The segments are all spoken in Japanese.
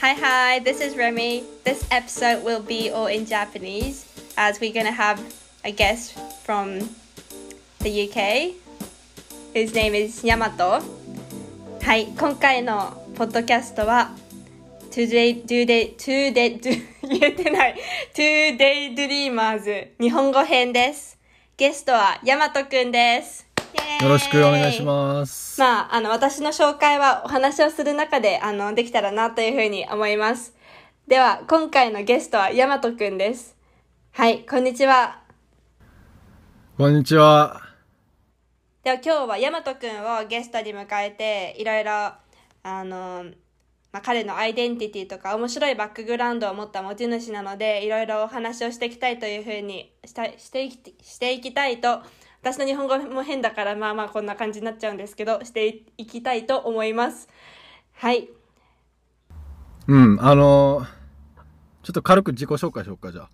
Hi, hi, this is Remy. This episode will be all in Japanese as we're gonna have a guest from the UK whose name is Yamato. はい、今回のポッドキャストは Today, Today, Today, 言えてない Today Dreamers 日本語編です。ゲストはヤマトくんです。 よろしくお願いします。まあ、あの、私の紹介はお話をする中で、あの、できたらなというふうに思います。では、今回のゲストはヤマトくんです。はい、こんにちは。こんにちは。では今日はヤマトくんをゲストに迎えて、いろいろ、あの、まあ、彼のアイデンティティとか面白いバックグラウンドを持った持ち主なので、いろいろお話をしていきたいというふうにしたしていきしていきたいと、私の日本語も変だから、まあまあこんな感じになっちゃうんですけど、していきたいと思います。はい。うん、あのちょっと軽く自己紹介しようか、じゃ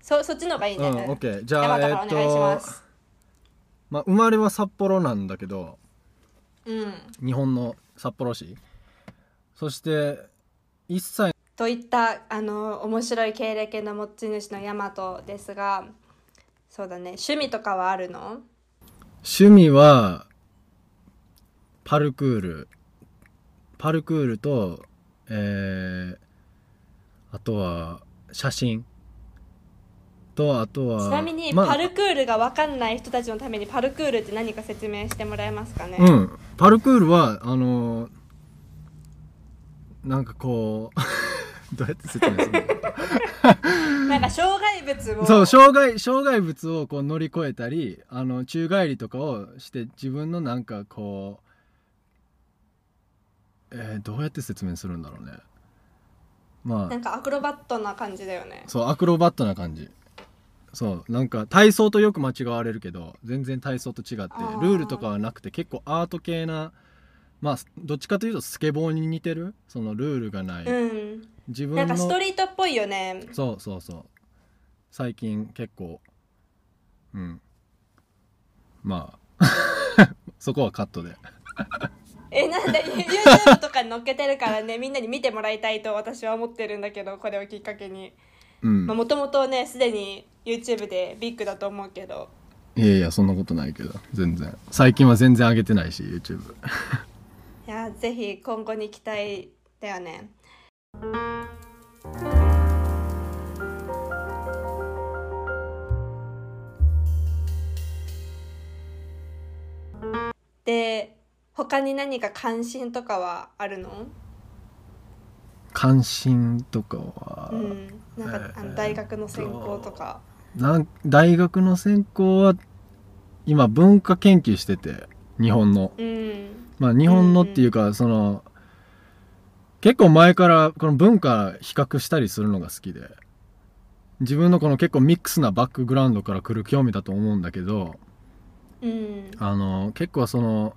そ、そっちの方がいいあ。ね。うん、オッケー。じゃあ、えっからお願いしまとす、まあ、生まれは札幌なんだけど、うん。日本の札幌市。そして、1歳、といったあの面白い経歴の持ち主のヤマトですがそうだね趣味とかはあるの？趣味は、パルクール。パルクールと、えー、あとは、写真。と、あとは、ちなみにまあパルクールが分かんない人たちのためにパルクールって何か説明してもらえますかね、うん、パルクールはあのーなんかこう どうやって説明する なんか障害物をのそう障害障害物をこう乗り越えたりあの宙返りとかをして自分のなんかこうえーどうやって説明するんだろうね。まあ。なんかアクロバットな感じだよね。そうアクロバットな感じ。そうなんか体操とよく間違われるけど全然体操と違ってルールとかはなくて結構アート系なまあどっちかというとスケボーに似てる？そのルールがない、うん。自分のなんかストリートっぽいよね。そうそうそう。最近結構うん。まあ。そこはカットで。えなんで YouTube とかに載っけてるからねみんなに見てもらいたいと私は思ってるんだけどこれをきっかけに。うん。もともとねすでに YouTube でビッグだと思うけど。いやいやそんなことないけど。全然。最近は全然上げてないし YouTube いやぜひ今後に期待だよね。で他に何か関心とかはあるの？関心とかは、うん。なんかあの大学の専攻とか。なん大学の専攻は今文化研究してて日本の。うんまあ日本のっていうか、その結構前からこの文化比較したりするのが好きで。自分のこの結構ミックスなバックグラウンドから来る興味だと思うんだけどうん。あの結構その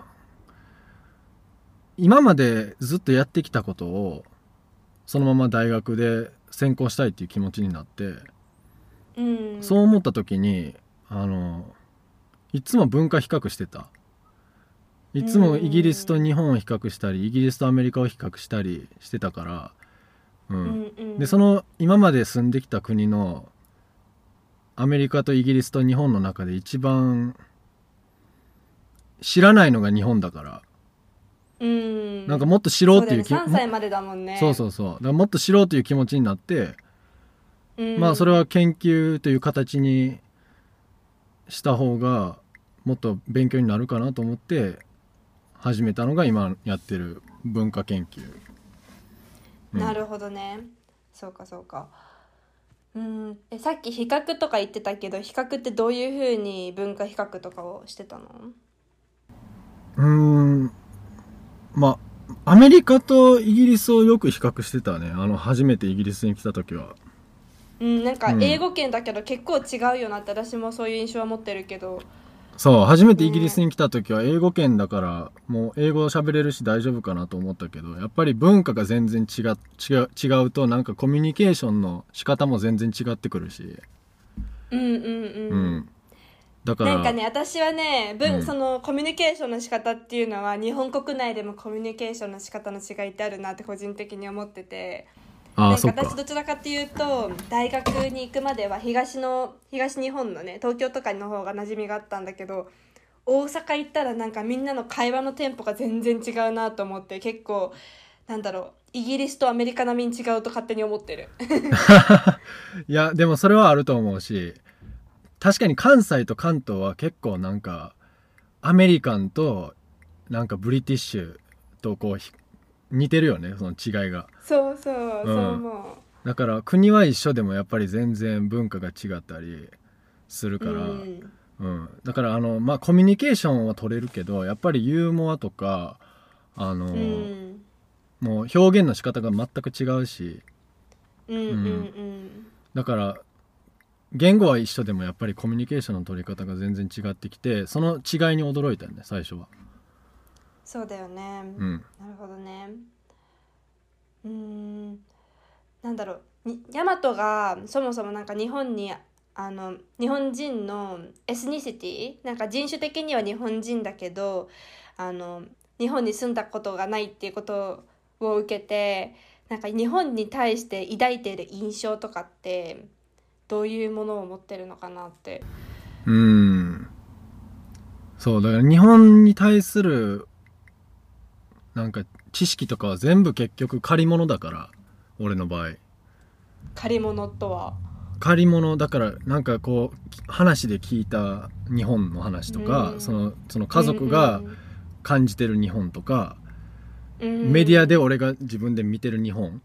今までずっとやってきたことをそのまま大学で専攻したいっていう気持ちになって、うん。そう思った時にあのいつも文化比較してたいつもイギリスと日本を比較したりイギリスとアメリカを比較したりしてたから、うん。うんうん。でその今まで住んできた国のアメリカとイギリスと日本の中で一番知らないのが日本だから、うん。なんかもっと知ろうっていう気そうだよね。3歳までだもんね。そうそうそう。だからもっと知ろうという気持ちになって、うん。まあそれは研究という形にした方がもっと勉強になるかなと思って始めたのが今やってる文化研究。うん。なるほどね。そうかそうか。うん。えさっき比較とか言ってたけど比較ってどういうふうに文化比較とかをしてたの？うーん。まあアメリカとイギリスをよく比較してたね。あの初めてイギリスに来た時は。うんなんかうん。英語圏だけど結構違うよなって私もそういう印象は持ってるけどそう初めてイギリスに来た時は英語圏だからもう英語喋れるし大丈夫かなと思ったけどやっぱり文化が全然違う違う違うとなんかコミュニケーションの仕方も全然違ってくるし。うんうんうん、うん。だからなんかね私はね文、うん。そのコミュニケーションの仕方っていうのは日本国内でもコミュニケーションの仕方の違いってあるなって個人的に思ってて私どちらかっていうと大学に行くまでは東の東日本のね東京とかの方が馴染みがあったんだけど大阪行ったらなんかみんなの会話のテンポが全然違うなと思って結構なんだろうイギリスとアメリカ並みに違うと勝手に思ってる。いやでもそれはあると思うし確かに関西と関東は結構なんかアメリカンとなんかブリティッシュとこうひ似てるよねその違いが。そうそう、そうう。ん思だから国は一緒でもやっぱり全然文化が違ったりするうから、うん。うん、だからあのまあコミュニケーションは取れるけどやっぱりユーモアとかあの、うん。もう表現の仕方が全く違うし。うんうん。うん。だから言語は一緒でもやっぱりコミュニケーションの取り方が全然違ってきてその違いに驚いたよね最初は。そうだよね、うん、なるほどね。うーんなんだろう。にヤマトがそもそもなんか日本にあの日本人のエスニシティなんか人種的には日本人だけどあの日本に住んだことがないっていうことを受けてなんか日本に対して抱いている印象とかってどういうものを持ってるのかなって。うん。そうだから日本に対するなんか知識とかは全部結局借り物だから俺の場合。借り物とは？借り物だからなんかこう話で聞いた日本の話とか、うん。そのその家族が感じてる日本とか、うん。メディアで俺が自分で見てる日本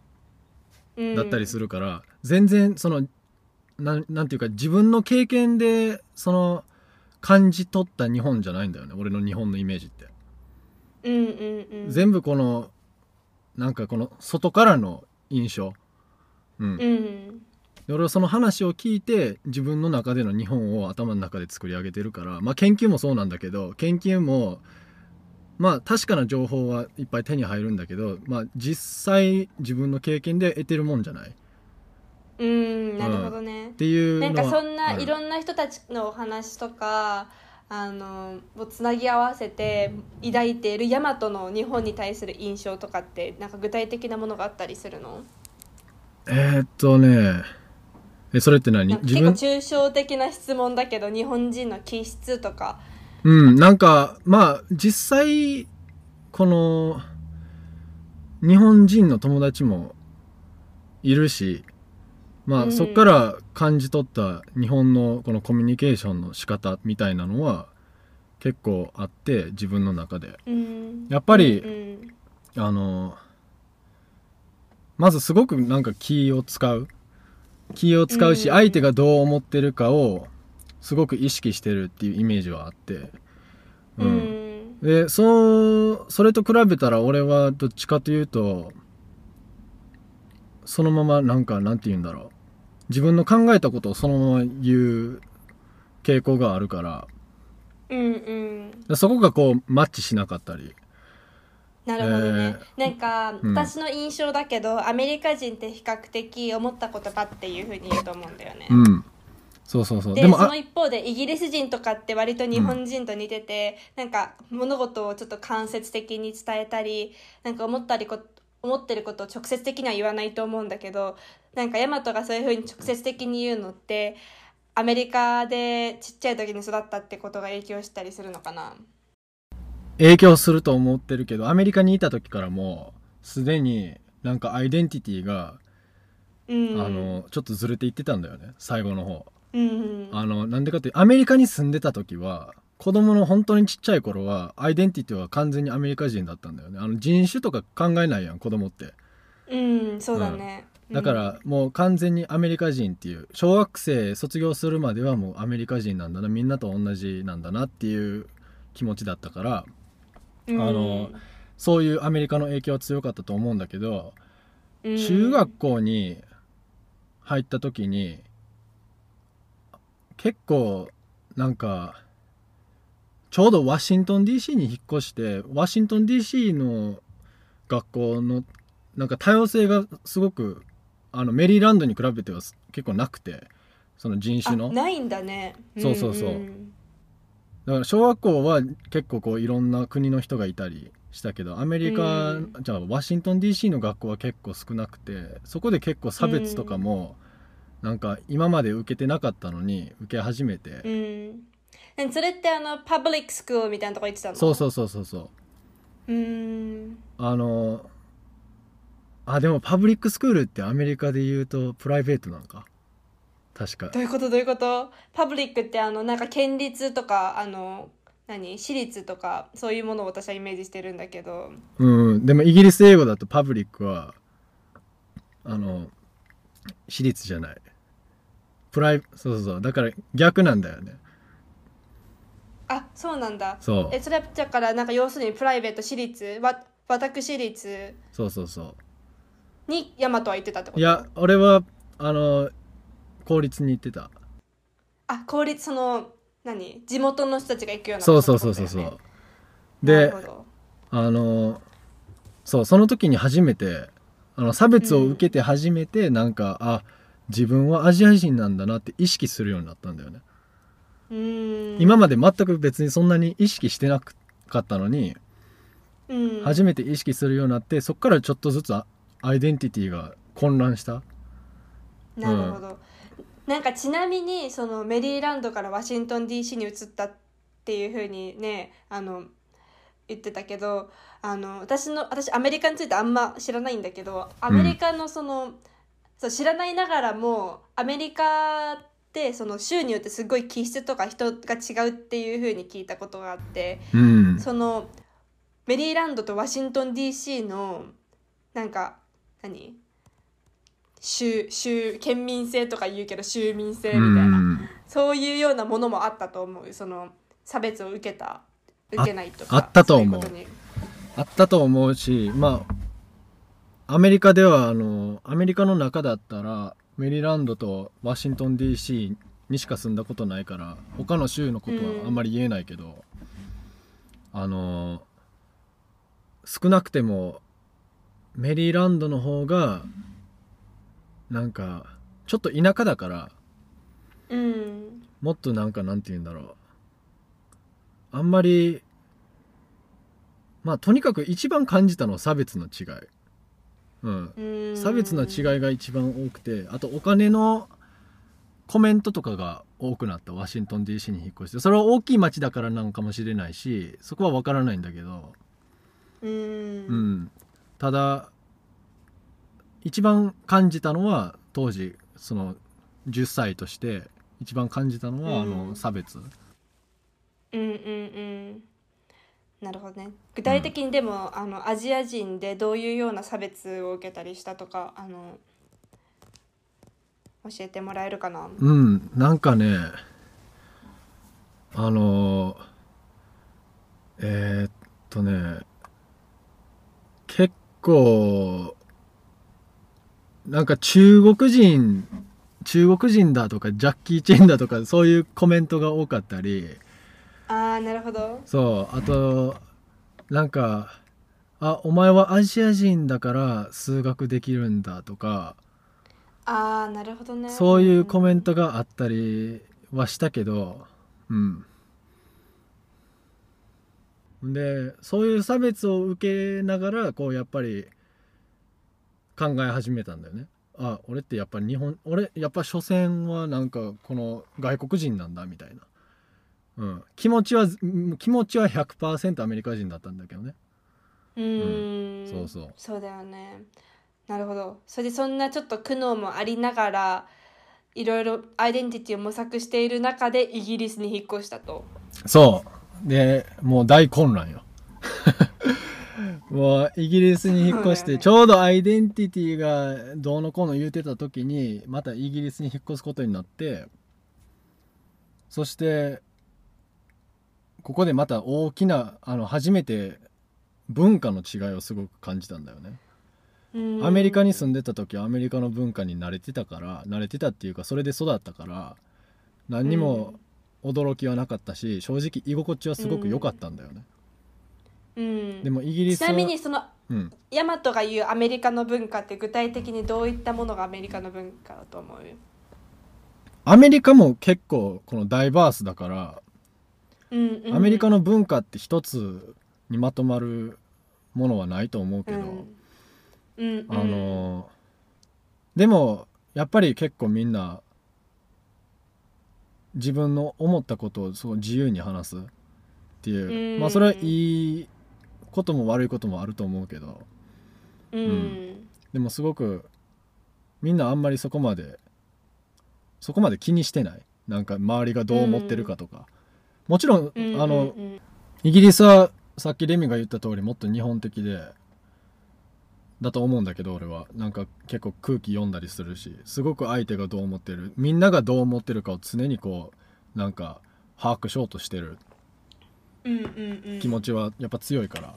だったりする。るから、全然そのなんなんていうか自分の経験でその感じ取った日本じゃないんだよね俺の日本のイメージって、うんうんうん。全部このなんかこの外からの印象、うんうん。で俺はその話を聞いて自分の中での日本を頭の中で作り上げてるからまあ研究もそうなんだけど研究もまあ確かな情報はいっぱい手に入るんだけどまあ実際自分の経験で得てるもんじゃない？っうん、なるほどね。ていうのはなんかそんないろんな人たちのお話とかあのをつなぎ合わせて抱いているヤマトの日本に対する印象とかってなんか具体的なものがあったりするの？えーっとねえそれって何？なんか自分？結構抽象的な質問だけど日本人の気質とか。うんなんかまあ実際この日本人の友達もいるしまあ、うん。そっから感じ取った日本のこのコミュニケーションの仕方みたいなのは結構あって自分の中で。うん。やっぱりうんあのまずすごくなんか気を使う。気を使うしうん。相手がどう思ってるかをすごく意識してるっていうイメージはあって。ううんん。でそうそれと比べたら俺はどっちかというとそのままなんかなんて言うんだろう自分の考えたことをそのまま言う傾向があるから。うんうん。でそこがこうマッチしなかったり。なるほどね、えなんか、うん。私の印象だけどアメリカ人って比較的思った言葉っていうふうに言うと思うんだよね、うん。そうそうそう。でその一方でイギリス人とかって割と日本人と似てて、なんか物事をちょっと間接的に伝えたりなんか思ったりこ思ってることを直接的には言わないと思うんだけどなんかヤマトがそういうふうに直接的に言うのってアメリカでちっちゃい時に育ったってことが影響したりするのかな？影響すると思ってるけどアメリカにいた時からもすでになんかアイデンティティが、うん。あのちょっとずれていってたんだよね最後の方。うんあのなんでかってアメリカに住んでた時は子供の本当にちっちゃい頃はアイデンティティは完全にアメリカ人だったんだよね。あの人種とか考えないやん子供って。うんそうだね、だからもう完全にアメリカ人っていう小学生卒業するまではもうアメリカ人なんだなみんなと同じなんだなっていう気持ちだったからうん、あのそういうアメリカの影響は強かったと思うんだけどうん。中学校に入った時に結構なんかちょうどワシントン DC に引っ越してワシントン DC の学校のなんか多様性がすごくあのメリーランドに比べては結構なくてその人種の。あないんだね。そうそうそう。んだから小学校は結構こういろんな国の人がいたりしたけどアメリカ、うん。じゃあワシントン DC の学校は結構少なくてそこで結構差別とかも、なんか今まで受けてなかったのに受け始めて、うん。でそれってあのパブリックスクールみたいなとこ行ってたの？そうそうそうそうそう。うーん。あのあでもパブリックスクールってアメリカで言うとプライベートなんか？確か。どういうこと？どういうこと？パブリックってあのなんか県立とかあの何？私立とかそういうものを私はイメージしてるんだけど。うん。でもイギリス英語だとパブリックはあの私立じゃない。プライそうそうそう。だから逆なんだよね。あそうなんだ。そう。えそれはだからなんか要するにプライベート私立わ私立。そうそうそにヤマトは行ってたってこと？ういや俺はあの公立に行ってた。あ公立その何？地元の人たちが行くようなそうそうそうそうそう。であのそうその時に初めてあの差別を受けて初めてなんか、あ自分はアジア人なんだなって意識するようになったんだよね、今まで全く別にそんなに意識してなかったのに、うん。初めて意識するようになってそっからちょっとずつアアイデンティティが混乱した？なるほど、なんかちなみにそのメリーランドからワシントン DC に移ったっていうふうにねあの言ってたけどあの私の私アメリカについてあんま知らないんだけどアメリカのその、そう知らないながらもアメリカってその州によってすごい気質とか人が違うっていうふうに聞いたことがあってうん。そのメリーランドとワシントン DC のなんか何？州州県民性とか言うけど州民性みたいな、うん。そういうようなものもあったと思う。その差別を受けた受けないとかあったと思う。あったと思うしまあアメリカではあのアメリカの中だったらメリーランドとワシントン DC にしか住んだことないから他の州のことはあんまり言えないけど、あの少なくてもメリーランドの方がなんかちょっと田舎だからうんもっとなんかなんて言うんだろう。あんまりまあとにかく一番感じたのは差別の違い、うん、うん。差別の違いが一番多くてあとお金のコメントとかが多くなった。ワシントン DC に引っ越して。それは大きい町だからなのかもしれないしそこは分からないんだけど、うん。うん、ただ一番感じたのは当時その10歳として一番感じたのは、あうん。の差別。うんうんうん。なるほどね。具体的にでも、あのアジア人でどういうような差別を受けたりしたとかあの教えてもらえるかな？うん。なんかねあのえーっとね結構なんか中国人中国人だとかジャッキー・チェンだとかそういうコメントが多かったり。ああなるほど。そうあとなんか「あお前はアジア人だから数学できるんだ」とか。ああなるほどね。そういうコメントがあったりはしたけどうんでそういう差別を受けながらこうやっぱり考え始めたんだよね。あ俺ってやっぱり日本俺やっぱ所詮はなんかこの外国人なんだみたいな、うん、気持ちはうん気持ちは100%アメリカ人だったんだけどね。うーん。そうそう。そうだよね。なるほど。それでそんなちょっと苦悩もありながらいろいろアイデンティティを模索している中でイギリスに引っ越したと。そうでもう大混乱よ。もうイギリスに引っ越してちょうどアイデンティティがどうのこうの言うてた時にまたイギリスに引っ越すことになってそしてここでまた大きなあの初めて文化の違いをすごく感じたんだよね。うん。アメリカに住んでた時はアメリカの文化に慣れてたから慣れてたっていうかそれで育ったから何にも驚きはなかったし正直居心地はすごく良かったんだよね、うん。でもイギリスはちなみにそのうん、ヤマトが言うアメリカの文化って具体的にどういったものがアメリカの文化だと思う？アメリカも結構このダイバースだからうんうんアメリカの文化って一つにまとまるものはないと思うけど、うん。うんうん。あのでもやっぱり結構みんな自分の思ったことをそう自由に話すっていう、うん。まあそれはいいことも悪いこともあると思うけど。うん。ん。でもすごくみんなあんまりそこまでそこまで気にしてない。なんか周りがどう思ってるかとか、もちろん、うんあのイギリスはさっきレミが言った通りもっと日本的でだと思うんだけど俺は。なんか結構空気読んだりするしすごく相手がどう思ってる。みんながどう思ってるかを常にこうなんか把握しようとしてる。うんうんうん。気持ちはやっぱ強いから、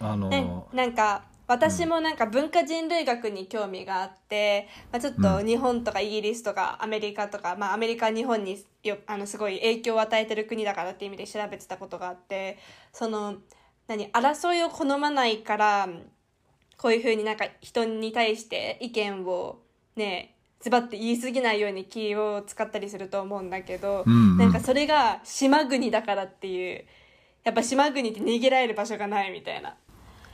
あの、ね、なんか私もなんか文化人類学に興味があって、まあ、ちょっと日本とかイギリスとかアメリカとか、まあ、アメリカは日本によあのすごい影響を与えてる国だからっていう意味で調べてたことがあってその何争いを好まないからこういうふうになんか人に対して意見をねズバッて言い過ぎないように気を使ったりすると思うんだけど、うんうん。なんかそれが島国だからっていうやっぱ島国って逃げられる場所がないみたいな。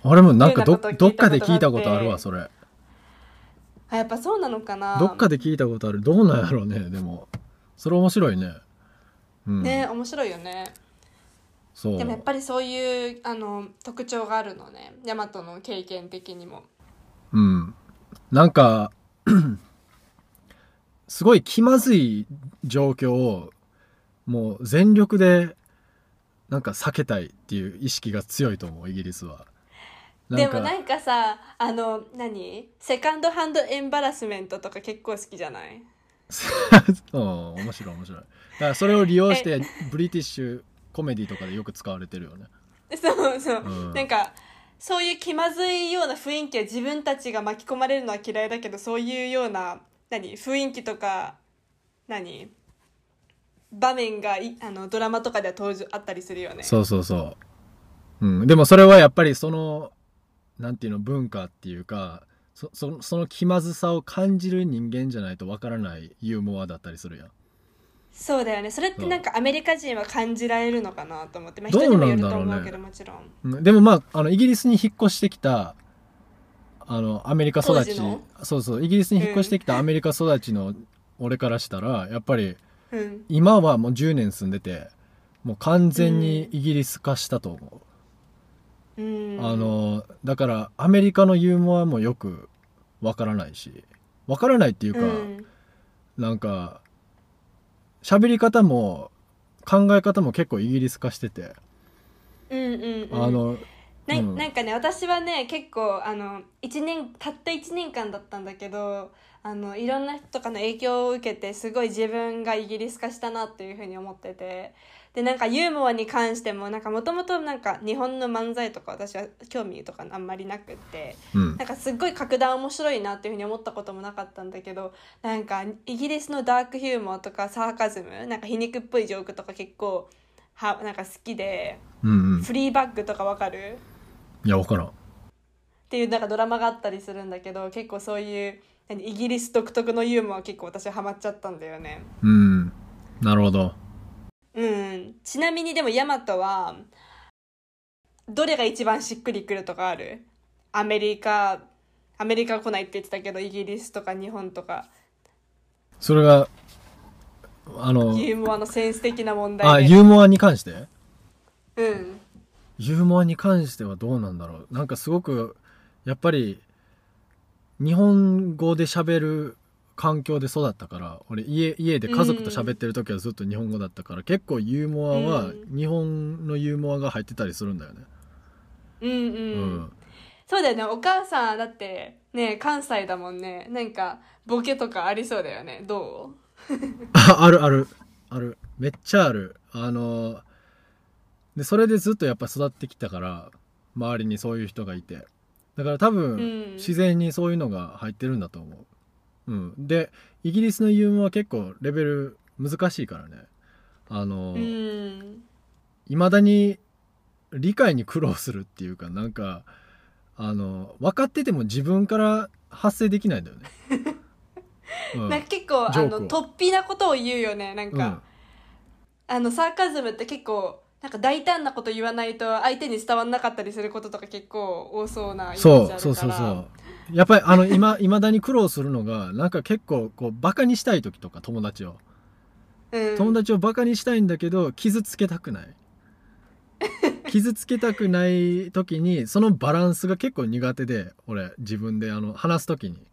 俺もなんかどどっかで聞いたことあるわそれ。あやっぱそうなのかな。どっかで聞いたことある。どうなんやろうねでも。それ面白いね。うん。ね面白いよねそう。でもやっぱりそういうあの特徴があるのね。大和の経験的にも。うん。なんか すごい気まずい状況をもう全力でなんか避けたいっていう意識が強いと思うイギリスは。でもなんかさあの何？セカンドハンドエンバラスメントとか結構好きじゃない？うん面白い面白い。だからそれを利用してブリティッシュコメディとかでよく使われてるよね。そうそう、うん。なんかそういう気まずいような雰囲気は自分たちが巻き込まれるのは嫌いだけどそういうような何？雰囲気とか何？場面がいあのドラマとかでは登場あったりするよね。そうそうそう、うん、でもそれはやっぱりそのなんていうの文化っていうかそそのその気まずさを感じる人間じゃないとわからないユーモアだったりするやんそうだよね。それってなんかアメリカ人は感じられるのかなと思って、まあ、どう人にもよるなんだろうね。と思うけどもちろん。うんでもまああのイギリスに引っ越してきたあのアメリカ育ち。そうそうイギリスに引っ越してきたアメリカ育ちの俺からしたらやっぱりうん。今はもう10年住んでてもう完全にイギリス化したと思う、うん。あのだからアメリカのユーモアもよくわからないしわからないっていうか、うん。なんか喋り方も考え方も結構イギリス化してて、うんうんうん。あのなうん。なんかね私はね結構あの一年たった1年間だったんだけどあのいろんな人とかの影響を受けてすごい自分がイギリス化したなっていうふうに思っててでなんかユーモアに関してもなんかもともとなんか日本の漫才とか私は興味とかあんまりなくってうん。なんかすっごい格段面白いなっていうふうに思ったこともなかったんだけどなんかイギリスのダークヒューモアとかサーカズムなんか皮肉っぽいジョークとか結構はなんか好きでうんうん。フリーバッグとかわかる？いや分からん。っていうなんかドラマがあったりするんだけど結構そういう何イギリス独特のユーモア結構私はハマっちゃったんだよね。うん。なるほどうん。ちなみにでもヤマトはどれが一番しっくりくるとかある？アメリカアメリカ来ないって言ってたけどイギリスとか日本とか。それがあのユーモアのセンス的な問題で。あユーモアに関して？うん。ユーモアに関してはどうなんだろう。なんかすごくやっぱり日本語で喋る環境で育ったから俺家家で家族と喋ってる時はずっと日本語だったから、結構ユーモアはうん。日本のユーモアが入ってたりするんだよね。うんうん、うん。そうだよね。お母さんだってね関西だもんね。なんかボケとかありそうだよね。どう？ああるある。ある。めっちゃある。あのでそれでずっとやっぱ育ってきたから周りにそういう人がいて。だから多分、うん。自然にそういうのが入ってるんだと思う、うん、でイギリスのユーモアは結構レベル難しいからね。あのうん。いまだに理解に苦労するっていうかなんかあの分かってても自分から発生できないんだよね、うん。なんか結構あの突飛なことを言うよね。なんか、うん。あのサーカズムって結構なんか大胆なこと言わないと相手に伝わんなかったりすることとか結構多そうなイメージあるから。そうそうそうそうやっぱりあの今いまだに苦労するのがなんか結構こうバカにしたい時とか友達を。うん、友達をバカにしたいんだけど傷つけたくない。傷つけたくない時にそのバランスが結構苦手で俺自分であの話す時に、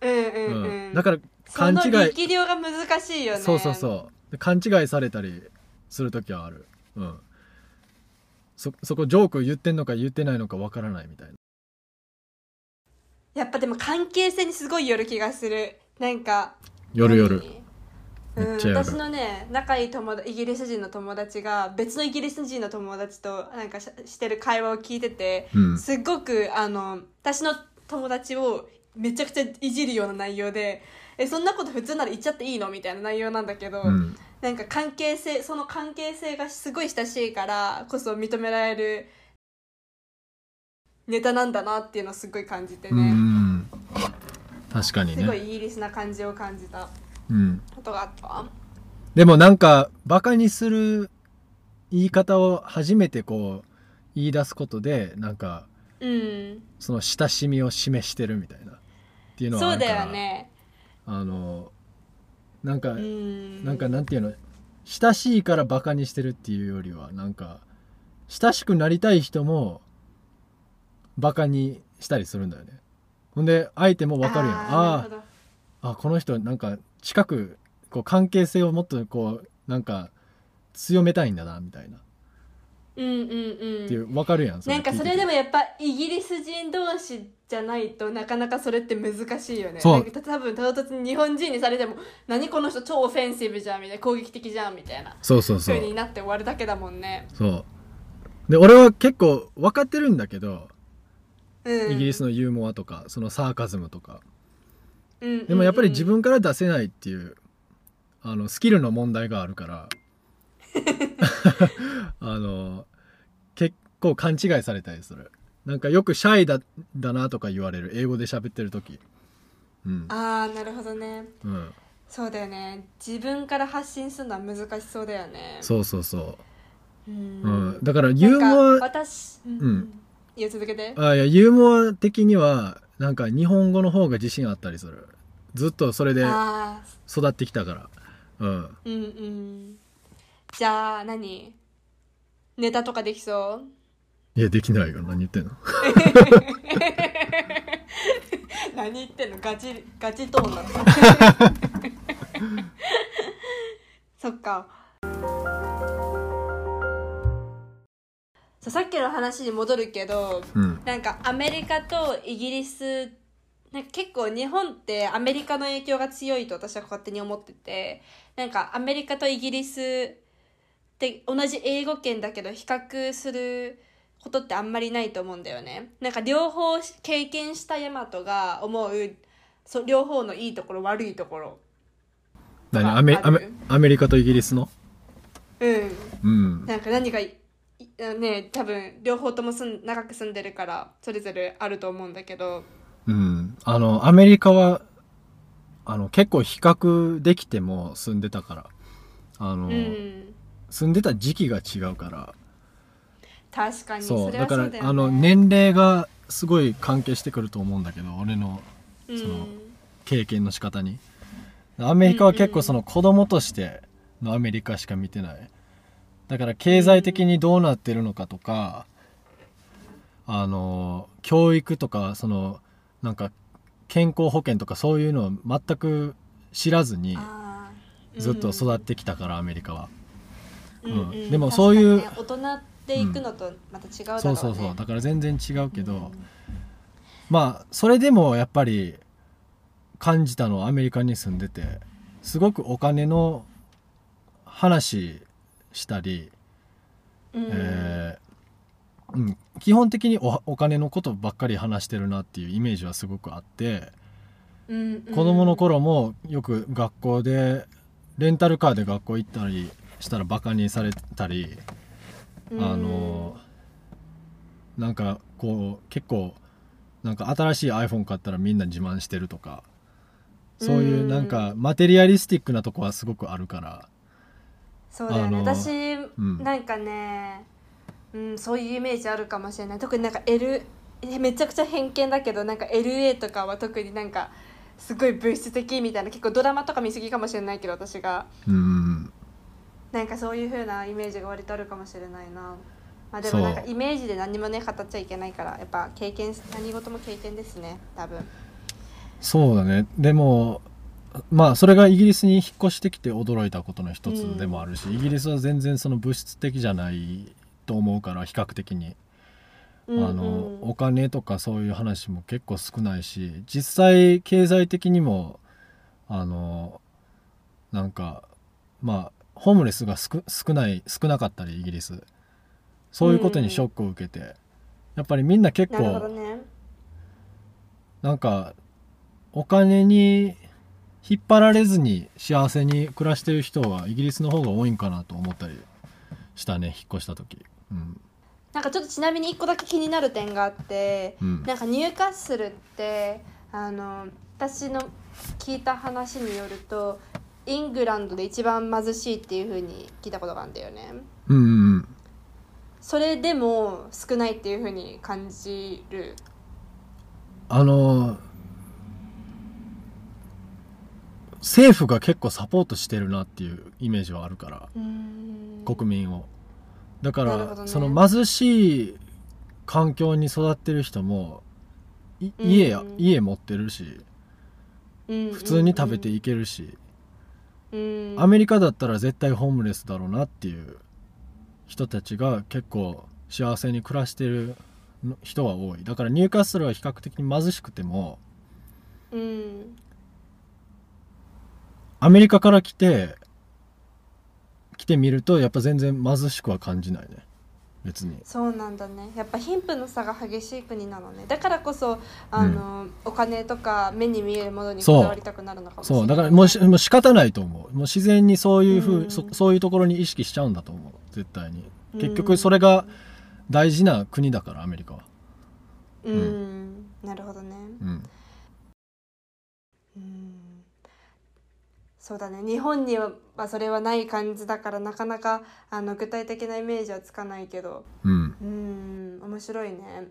うんうんううん。ん、だからそ勘違い。の力量が難しいよね。そうそうそう。で勘違いされたりする時はある、うん、そそこジョーク言ってんのか言ってないのかわからないみたいなやっぱでも関係性にすごいよる気がする。なんか夜夜。何？めっちゃやるうん、私のね仲いい友達イギリス人の友達が別のイギリス人の友達となんかししてる会話を聞いてて、うん。すっごくあの私の友達をめちゃくちゃいじるような内容でえそんなこと普通なら言っちゃっていいの？みたいな内容なんだけど、うん。なんか関係性その関係性がすごい親しいからこそ認められるネタなんだなっていうのをすごい感じてうんうね、ん。確かにすごいね、イギリスな感じを感じた。うん、ことがあった。でもなんかバカにする言い方を初めてこう言い出すことでなんかうん。その親しみを示してるみたいなっていうのはそうあるからだよねあのなんか、うん。なんかなんていうの？親しいからバカにしてるっていうよりはなんか親しくなりたい人もバカにしたりするんだよね。ほんで相手も分かるやん。ああこの人なんか近くこう関係性をもっとこうなんか強めたいんだなみたいな。っうんうんうん。ていう分かるやんなんかそれでももやっぱイギリス人同士じゃないとなかなかそれって難しいよね。そう。多分唐突に日本人にされても何この人超オフェンシブじゃんみたいな。攻撃的じゃんみたいなそうそう。そう風になって終わるだけだもんね。そう。で俺は結構分かってるんだけど、うん。イギリスのユーモアとかそのサーカズムとか。うんうんうんでもやっぱり自分から出せないっていうあのスキルの問題があるから。あの結構勘違いされたりする。なんかよくシャイだだなとか言われる。英語で喋ってる時。うん。ああなるほどね。うん。そうだよね。自分から発信するのは難しそうだよね。そうそうそう。ん。う、うん、だからユーモアか私うん。うんいや続けて。あいやユーモア的にはなんか日本語の方が自信あったりする。ずっとそれでああ育ってきたから。うん。うんうん。じゃあ何？ネタとかできそう？いやできないよ。何言ってんの？何言ってんの？ガチガチトーンだった。そっかさっきの話に戻るけどうん。なんかアメリカとイギリスなんか結構日本ってアメリカの影響が強いと私は勝手に思っててなんかアメリカとイギリスって同じ英語圏だけど比較することってあんまりないと思うんだよね。なんか両方経験したヤマトが思うそ両方のいいところ悪いところ。あ何アメアメアメリカとイギリスの？うん。うん。なんか何がいいね多分両方とも住ん長く住んでるからそれぞれあると思うんだけど。うん。あのアメリカはあの結構比較できても住んでたから。あの、うん。住んでた時期が違うから。確かにそう。れはだからあの年齢がすごい関係してくると思うんだけど俺のうん。その経験の仕方に。アメリカは結構その子供としてのアメリカしか見てないだから経済的にどうなってるのかとかあの教育とかそのなんか健康保険とかそういうのを全く知らずにずっと育ってきたからアメリカは。うんうん。うん。でもそういうね大人で行くのとまた違うだろうね、そうそうそう。だから全然違うけど、うん。まあそれでもやっぱり感じたのはアメリカに住んでてすごくお金の話したり、うん。えーうん、基本的におお金のことばっかり話してるなっていうイメージはすごくあってうんうん。子供の頃もよく学校でレンタルカーで学校行ったりしたらバカにされたり、うん。あのなんかこう結構なんか新しい iPhone 買ったらみんな自慢してるとかそういうなんかマテリアリスティックなとこはすごくあるからそうだよね。私、ん。なんかね、うん、そういうイメージあるかもしれない。特になんか L えめちゃくちゃ偏見だけどなんか LA とかは特になんかすごい物質的みたいな結構ドラマとか見過ぎかもしれないけど私が。うん。なんかそういう風なイメージが割とあるかもしれないな。まあでもなんかイメージで何もね語っちゃいけないからやっぱ経験何事も経験ですね多分。そうだね。でもまあそれがイギリスに引っ越してきて驚いたことの一つでもあるし、イギリスは全然その物質的じゃないと思うから比較的に、うんうん。あのお金とかそういう話も結構少ないし実際経済的にもあのなんかまあホームレスが少少ない少なかったりイギリス。そういうことにショックを受けて、やっぱりみんな結構ね。なんかお金に引っ張られずに幸せに暮らしてる人はイギリスの方が多いんかなと思ったりしたね引っ越した時。うん。なんかちょっとちなみに一個だけ気になる点があって、うん。なんかニューカッスルってあの私の聞いた話によるとイングランドで一番貧しいっていう風に聞いたことがあるんだよね。うんうんうん。それでも少ないっていう風に感じる。あの政府が結構サポートしてるなっていうイメージはあるから国民を。だから、ね。その貧しい環境に育ってる人もい家や、うん。家持ってるしうん。普通に食べていけるし、うん。アメリカだったら絶対ホームレスだろうなっていう人たちが結構幸せに暮らしてるの人は多い。だからニューカッスルは比較的に貧しくてもうんアメリカから来て来てみるとやっぱ全然貧しくは感じないね。別に。そうなんだね。やっぱ貧富の差が激しい国なのね。だからこそあの、お金とか目に見えるものにこだわりたくなるのかもしれない。そう。だからもうしもう仕方ないと思う。もう自然にそういうふう、うん。そそういうところに意識しちゃうんだと思う。絶対に。うん。結局それが大事な国だからアメリカは。うん、なるほどね。うんうんそうだね。日本にはそれはない感じだからなかなかあの具体的なイメージはつかないけど。うん。うん面白いね。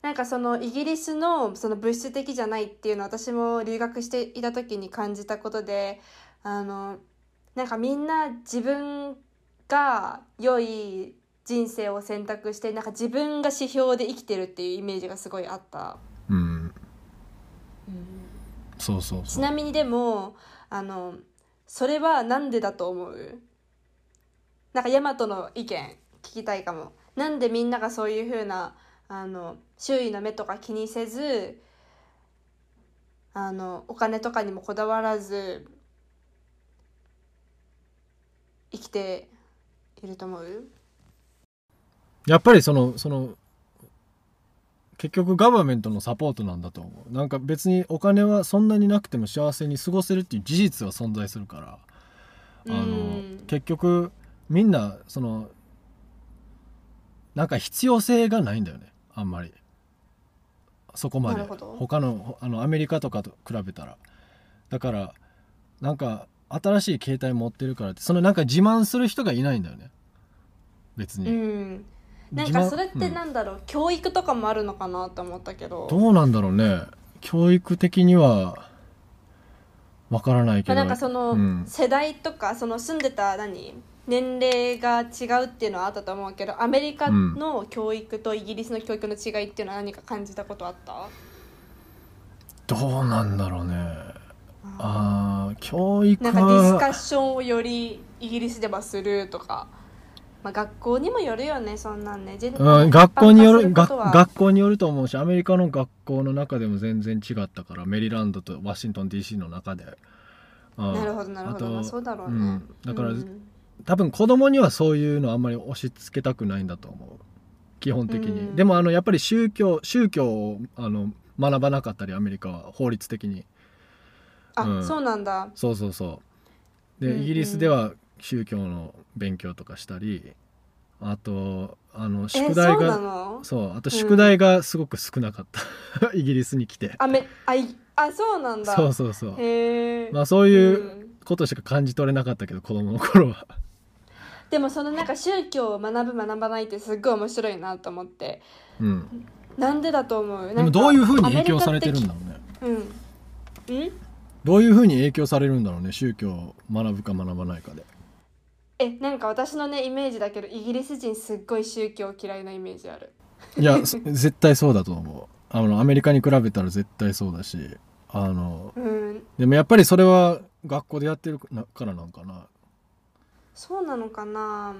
なんかそのイギリスのその物質的じゃないっていうのは私も留学していた時に感じたことであのなんかみんな自分が良い人生を選択してなんか自分が指標で生きてるっていうイメージがすごいあった。うん。そうそうそう。ちなみにでもあのそれはなんでだと思う？なんかヤマトの意見聞きたいかも。なんでみんながそういうふうなあの周囲の目とか気にせずあのお金とかにもこだわらず生きていると思う？やっぱりそのその結局ガバメントのサポートなんだと思う。なんか別にお金はそんなになくても幸せに過ごせるっていう事実は存在するから。あのうん。結局みんなそのなんか必要性がないんだよね。あんまり。そこまで。他のあのアメリカとかと比べたら。だからなんか新しい携帯持ってるからってそのなんか自慢する人がいないんだよね。別うに、んなんかそれってうんなんだろう、教育とかもあるのかなと思ったけど。どうなんだろうね。教育的にはわからないけまあ、ど、なんかそのうん。世代とかその住んでた何？年齢が違うっていうのはあったと思うけどアメリカの教育とイギリスの教育の違いっていうのは何か感じたことあった？どうなんだろうね。あー。教育なんかディスカはッションをよりイギリスではするとか、まあ、学校にもよるよねそんなんね。全うん、学校による学校によると思うしアメリカの学校の中でも全然違ったからメリーランドとワシントン DC の中で、うんなるほどなるほど。まあそうだろうね、うんだからうん多分子供にはそういうのあんまり押し付けたくないんだと思う。基本的に、うん。でもあのやっぱり宗教宗教をあの学ばなかったりアメリカは法律的に。あ、うん。そうなんだ。そうそうそう。で、イギリスでは宗教の勉強とかしたりあとあのえ宿題そうながの？そうあと宿題がすごく少なかった、イギリスに来て。あめあいあそうなんだ。そうそうそう。へえまあそういううん。ことしか感じ取れなかったけど 子供の頃は。でもそのなんか宗教を学ぶ学ばないってすっごい面白いなと思って。うん。なんでだと思う？でもどういうふうに影響されてるんだろうね。ううん。うん？どういうふうに影響されるんだろうね宗教を学ぶか学ばないかでえなんか私のねイメージだけどイギリス人すっごい宗教嫌いなイメージある。いやそ 絶対そうだと思う。あのアメリカに比べたら絶対そうだしあのうん。でもやっぱりそれは学校でやってるなからなんかな。そうなのかな。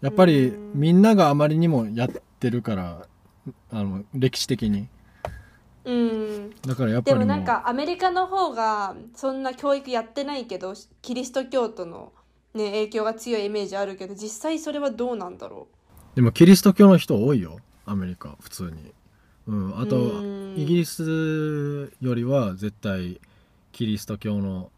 やっぱりうん。みんながあまりにもやってるからあの歴史的に。うん。だからやっぱりでもなんかアメリカの方がそんな教育やってないけどキリスト教徒の、ね、影響が強いイメージあるけど実際それはどうなんだろでもキリスト教の人多いよアメリカ普通に。うんあとうん。イギリスよりは絶対キリスト教の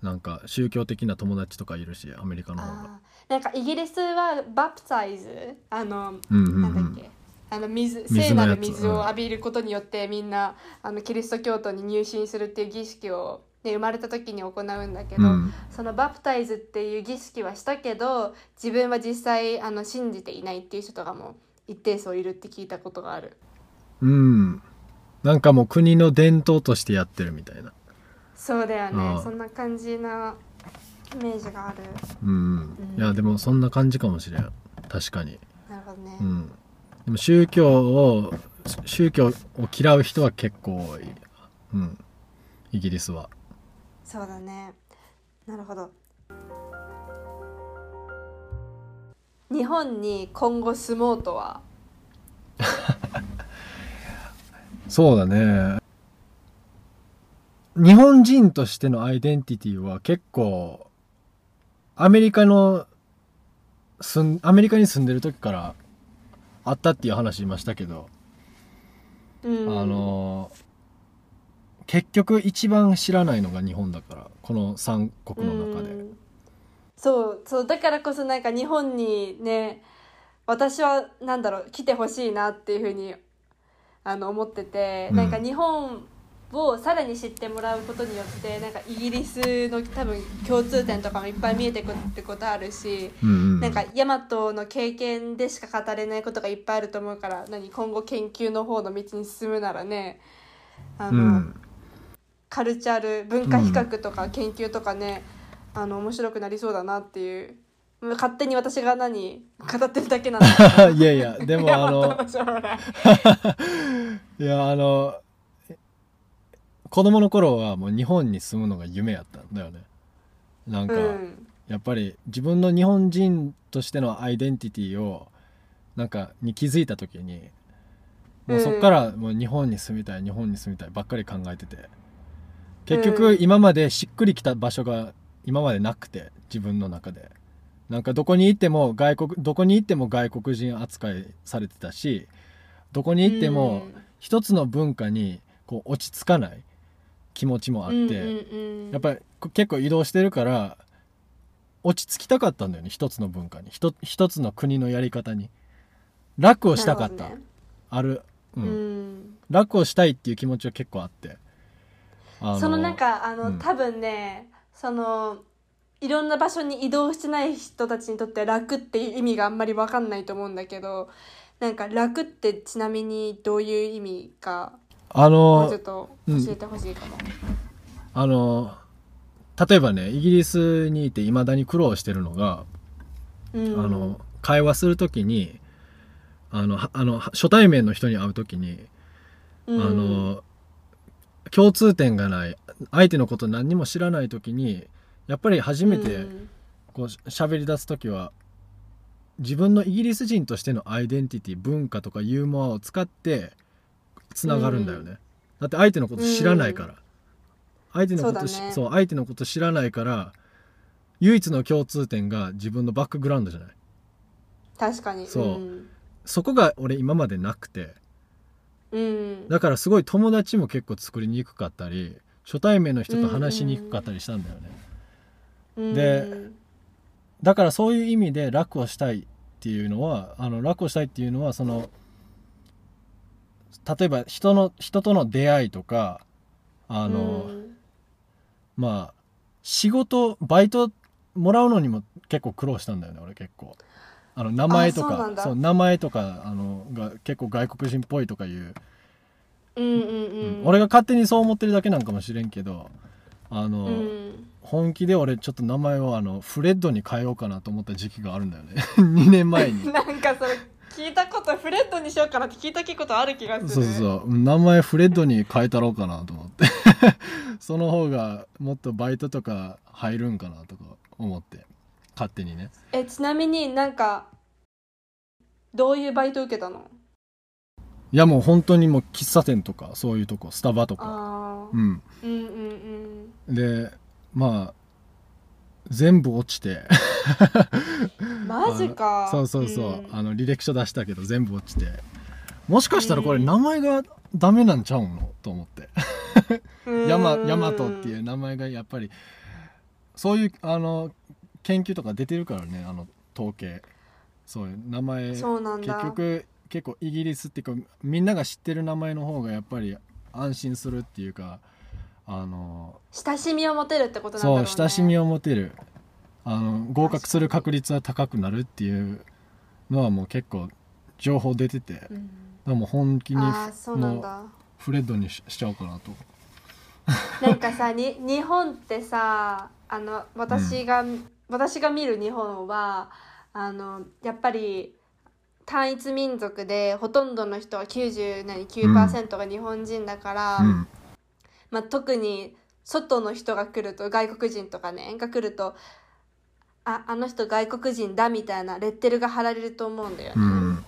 なんか宗教的な友達とかいるしアメリカうの方が。なんかイギリスはバプタイズ？あの、うんうんうん。なんだっけ？あの水聖なる水を浴びることによってみんなあのキリスト教徒に入信するっていう儀式を、ね、生まれた時に行うんだけど、うん。そのバプタイズっていう儀式はしたけど自分は実際あの信じていないっていう人とかも一定数いるって聞いたことがある。うん。なんかもう国の伝統としてやってるみたいな。そうだよね。そんな感じなイメージがある。うん、うん。うん。いやでもそんな感じかもしれん。確かに。なるほどね、うん。でも宗教を宗教を嫌う人は結構多い。うん。イギリスはそうだね。なるほど。日本に今後住もうとは？そうだね。日本人としてのアイデンティティは結構アメリカの住んアメリカに住んでる時からあったっていう話しましたけど、うん。あの結局一番知らないのが日本だからこの3国の中で、うん。そうそうだからこそなんか日本にね私はなんだろう来てほしいなっていうふうにあの思ってて、うん。なんか日本をさらに知ってもらうことによってなんかイギリスの多分共通点とかもいっぱい見えてくるってことあるし、うんうん。なんかヤマトの経験でしか語れないことがいっぱいあると思うから何今後研究の方の道に進むならねあの、うんカルチャール文化比較とか研究とかね、あの面白くなりそうだなっていう。勝手に私が何語ってるだけなんだ いやいやでもあのい。やあの子供の頃はもう日本に住むのが夢やったんだよね。なんか、うん。やっぱり自分の日本人としてのアイデンティティをなんかに気づいた時にもうそっからもう日本に住みたい日本に住みたいばっかり考えてて結う局ん。今までしっくりきた場所が今までなくて自分の中で。なんかどこに行っても外国どこに行っても外国人扱いされてたしどこに行っても一つの文化にこう落ち着かない気持ちもあって、やっぱりこ結構移動してるから落ち着きたかったんだよね一つの文化に。一一つの国のやり方に。楽をしたかった、ね。ある、ううん。ん楽をしたいっていう気持ちは結構あって。あそのなんかあの、うん。多分ねそのいろんな場所に移動してない人たちにとって楽っていう意味があんまり分かんないと思うんだけどなんか楽ってちなみにどういう意味かあもうちょのっと教えてほしいかも。あの例えばねイギリスにいていまだに苦労してるのが、うん。あの会話する時にあのはあの初対面の人に会う時にうん。あの共通点がない相手のこと何にも知らない時にやっぱり初めてうん。こうし喋り出す時は自分のイギリス人としてのアイデンティティ文化とかユーモアを使ってつながるんだよね、だって相手のこと知らないから、相手のことしそうだね。そう相手のこと知らないから唯一の共通点が自分のバックグラウンドじゃない。確かに。そうん。そこが俺今までなくてうん。だからすごい友達も結構作りにくかったり初対面の人と話しにくかったりしたんだよね、うん。でだからそういう意味で楽をしたいっていうのはあの楽をしたいっていうのはその例えば人の人との出会いとかあの、うん。まあ仕事バイトもらうのにも結構苦労したんだよね俺結構あの名前とかあそう名前とかあのが結構外国人っぽいとかいう、うんうんうん。俺が勝手にそう思ってるだけなんかもしれんけどあの、うん。本気で俺ちょっと名前をあのフレッドに変えようかなと思った時期があるんだよね。2年前に。なんかそれ聞いたことフレッドにしようかなって聞いたことある気がする。そうそうそう。名前フレッドに変えたろうかなと思って。その方がもっとバイトとか入るんかなとか思って勝手にね。えちなみになんかどういうバイト受けたの？いやもう本当にもう喫茶店とかそういうとこスタバとか。うん。うんうんうん。でまあ全部落ちて。マジか。そうそうそう、ん。あの履歴書出したけど全部落ちて。もしかしたらこれうん。名前がダメなんちゃうの？と思って。ヤマトっていう名前がやっぱりそういうあの研究とか出てるからねあの統計。そういう名前そうなんだ。結局結構イギリスっていうかみんなが知ってる名前の方がやっぱり安心するっていうかあの親しみを持てるってことなんだろそううね親しみを持てる。あの合格する確率は高くなるっていうのはもう結構情報出ててうん。らもう本気にああそうなんもうだフレッドにししちゃおうかなと。なんかさに日本ってさあの私が、私が見る日本はあのやっぱり単一民族でほとんどの人は99%が日本人だから、うん。まあ、特に外の人が来ると外国人とかねが来るとああの人外国人だみたいなレッテルが貼られると思うんだよね、うん。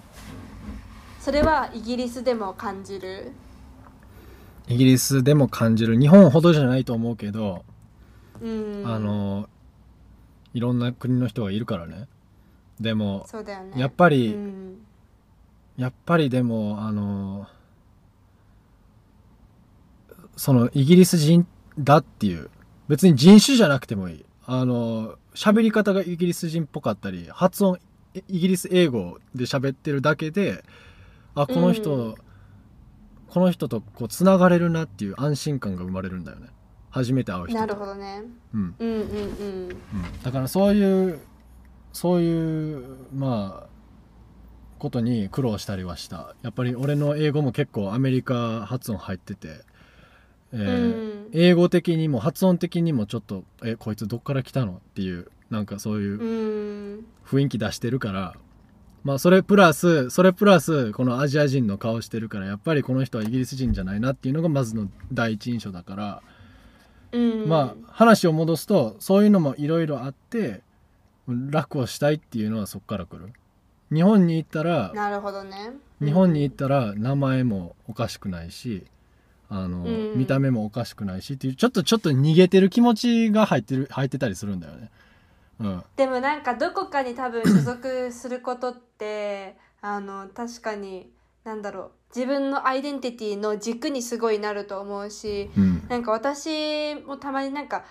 それはイギリスでも感じる。イギリスでも感じる。日本ほどじゃないと思うけど、うん。あのいろんな国の人がいるからね。でもそうだよね。やっぱり、うん。やっぱりでもあのそのイギリス人だっていう別に人種じゃなくてもいい。あの喋り方がイギリス人っぽかったり発音イイギリス英語で喋ってるだけであこの人、うん。この人とこうつながれるなっていう安心感が生まれるんだよね初めて会う人となるほどね。うん。うんうんうん。うん、だからそういうそういうまあことに苦労したりはした。やっぱり俺の英語も結構アメリカ発音入ってて、えーうん。英語的にも発音的にもちょっと「えこいつどっから来たの?」っていうなんかそういううん。雰囲気出してるから、まあそれプラスそれプラスこのアジア人の顔してるからやっぱりこの人はイギリス人じゃないなっていうのがまずの第一印象だから。うん。まあ話を戻すとそういうのもいろいろあって楽をしたいっていうのはそっから来る。日本に行ったらなるほどね。日本に行ったら名前もおかしくないしあの、うん。見た目もおかしくないしっていうちょっとちょっと逃げてる気持ちが入ってる入ってたりするんだよね。うん。でもなんかどこかに多分所属することってあの確かになんだろう自分のアイデンティティの軸にすごいなると思うしうん。なんか私もたまになんか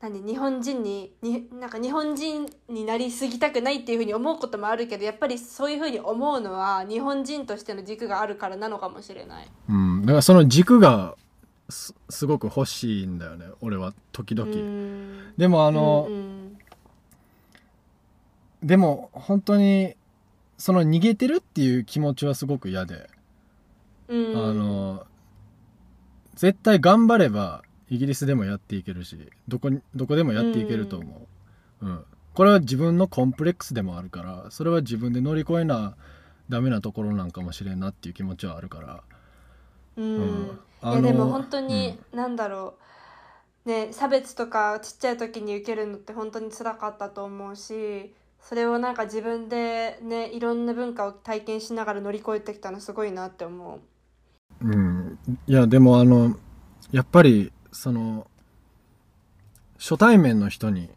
何日本人にになんか日本人になりすぎたくないっていうふうに思うこともあるけどやっぱりそういうふうに思うのは日本人としての軸があるからなのかもしれない。うん、だからその軸がすすごく欲しいんだよね俺は時々、うん。でもあの、うんうんでも本当にその逃げてるっていう気持ちはすごく嫌で、うん。あの絶対頑張ればイギリスでもやっていけるしどこにどこでもやっていけると思う、うん。これは自分のコンプレックスでもあるからそれは自分で乗り越えなダメなところなんかもしれんなっていう気持ちはあるから、うん。うん。でも本当に、なんだろう。ね差別とかちっちゃい時に受けるのって本当につらかったと思うしそれをなんか自分でねいろんな文化を体験しながら乗り越えてきたのすごいなって思うん、いやでもあのやっぱりその初対面の人に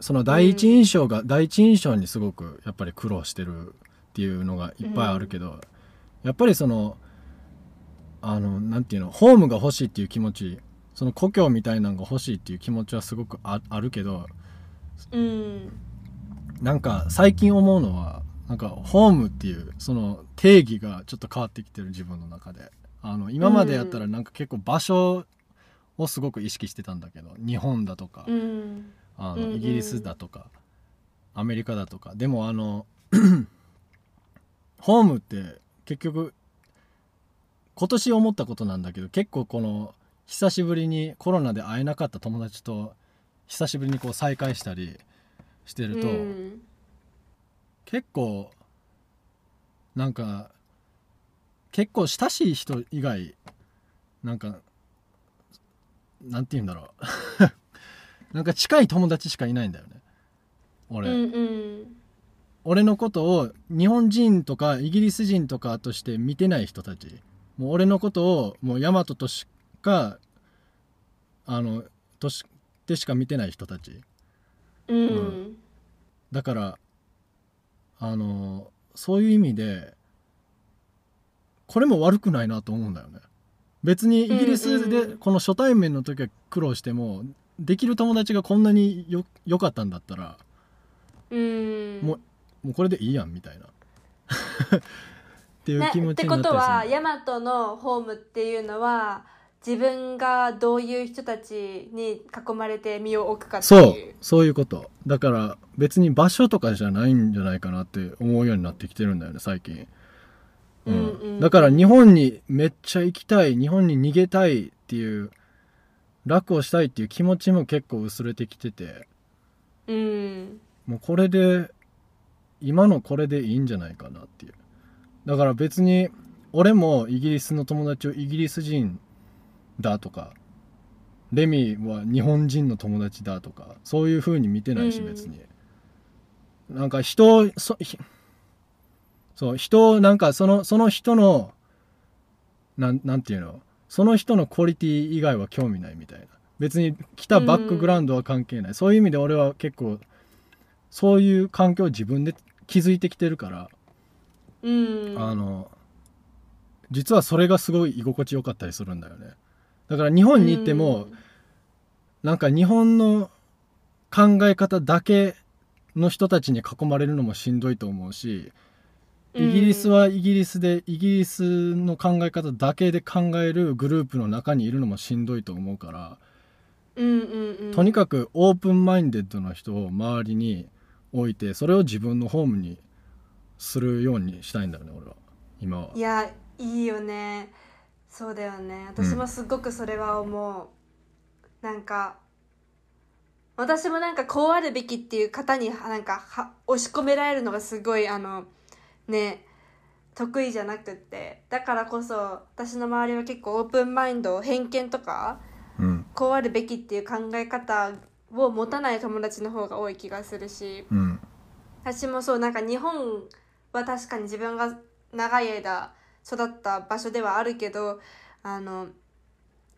その第一印象が、第一印象にすごくやっぱり苦労してるっていうのがいっぱいあるけど、やっぱりそのあのなんていうのホームが欲しいっていう気持ちその故郷みたいなのが欲しいっていう気持ちはすごくああるけどううん。なんか最近思うのはなんかホームっていうその定義がちょっと変わってきてる自分の中であの今までやったらなんか結構場所をすごく意識してたんだけど日本だとか、うん。あの、うんうん。イギリスだとかアメリカだとか。でもあの ホームって結局今年思ったことなんだけど結構この久しぶりにコロナで会えなかった友達と久しぶりにこう再会したりしてると、うん。結構なんか結構親しい人以外なんかなんて言うんだろう。なんか近い友達しかいないんだよね。俺、うんうん。俺のことを日本人とかイギリス人とかとして見てない人たち。もう俺のことをもうヤマトとしかあのとしてしか見てない人たち。うん。うん。だからあのそういう意味でこれも悪くないなと思うんだよね。別にイギリスうん。でうんこの初対面の時は苦労してもできる友達がこんなによ良かったんだったらうん。ももうこれでいいやんみたいな。っていうね気持ってこちになったりとはするヤマトのホームっていうのは自分がどういう人たちに囲まれて身を置くかってそう。いうそういうこと。だから別に場所とかじゃないんじゃないかなって思うようになってきてるんだよね最近、だから日本にめっちゃ行きたい日本に逃げたいっていう楽をしたいっていう気持ちも結構薄れてきてて。うん。もうこれで今のこれでいいんじゃないかなっていう。だから別に俺もイギリスの友達をイギリス人だとかレミは日本人の友達だとかそういう風に見てないしうん。別に、なんか人をそひそう人をなんかそのその人のなんなんていうの？その人のクオリティ以外は興味ないみたいな。別に来たバックグラウンドは関係ない、そういう意味で俺は結構そういう環境を自分で築いてきてるから、うん。あの実はそれがすごい居心地よかったりするんだよね。だから日本に行っても、なんか日本の考え方だけの人たちに囲まれるのもしんどいと思うしイギリスはイギリスでイギリスの考え方だけで考えるグループの中にいるのもしんどいと思うから、うんうんうん。とにかくオープンマインデッドな人を周りに置いてそれを自分のホームにするようにしたいんだよね俺は。今は。いやいいよね。そうだよね。私もすごくそれは思う、なんか私もなんかこうあるべきっていう方になんかは押し込められるのがすごいあのね得意じゃなくって。だからこそ私の周りは結構オープンマインド偏見とかうん。こうあるべきっていう考え方を持たない友達の方が多い気がするしうん。私もそうなんか日本は確かに自分が長い間育った場所ではあるけどあの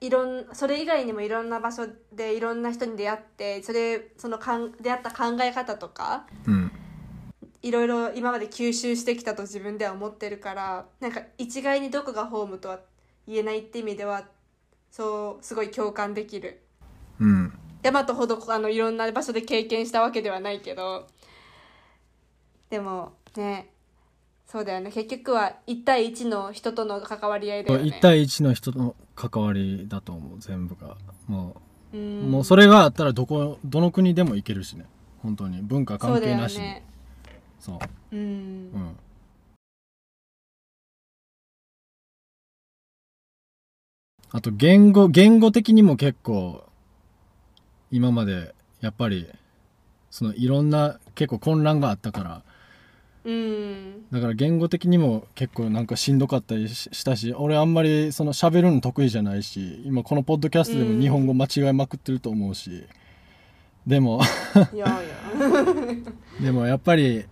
いろんそれ以外にもいろんな場所でいろんな人に出会ってそれそのかん出会った考え方とかうんいろいろ今まで吸収してきたと自分では思ってるからなんか一概にどこがホームとは言えないって意味ではそうすごい共感できる。うん。ヤマトほどあのいろんな場所で経験したわけではないけどでもねそうだよね。結局は1対1の人との関わり合いだよね。1対1の人の関わりだと思う全部が。もう、うん。もうそれがあったらどこどの国でも行けるしね。本当に。文化関係なしねそう。うん。うん。あと言語言語的にも結構今までやっぱりそのいろんな結構混乱があったから。うん。だから言語的にも結構なんかしんどかったりししたし俺あんまりその喋るの得意じゃないし今このポッドキャストでも日本語間違えまくってると思うし、でも。いやいや。でもやっぱり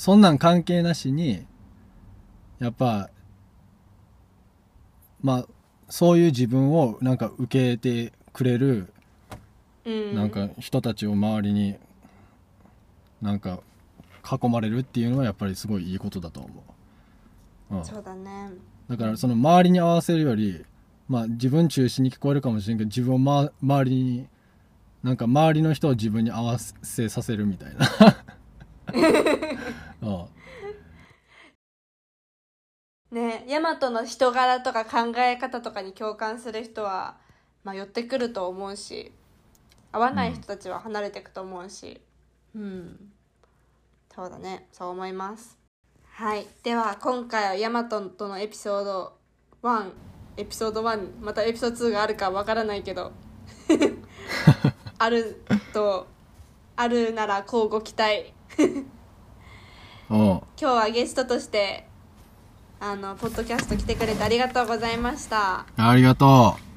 そんなん関係なしにやっぱまあそういう自分をなんか受けてくれるうん。なんか人たちを周りになんか囲まれるっていうのはやっぱりすごいいいことだと思う、うん、そうだね。だからその周りに合わせるよりまあ自分中心に聞こえるかもしれんけど自分を、ま、周りになんか周りの人を自分に合わせさせるみたいな うん。ねヤマトの人柄とか考え方とかに共感する人は、まあ、寄ってくると思うし合わない人たちは離れていくと思うし。うん、そうだね。そう思います。はい。では今回はヤマトとのエピソード1エピソード1またエピソード2があるかわからないけど あるとあるなら交互期待今日はゲストとしてあのポッドキャスト来てくれてありがとうございました。ありがとう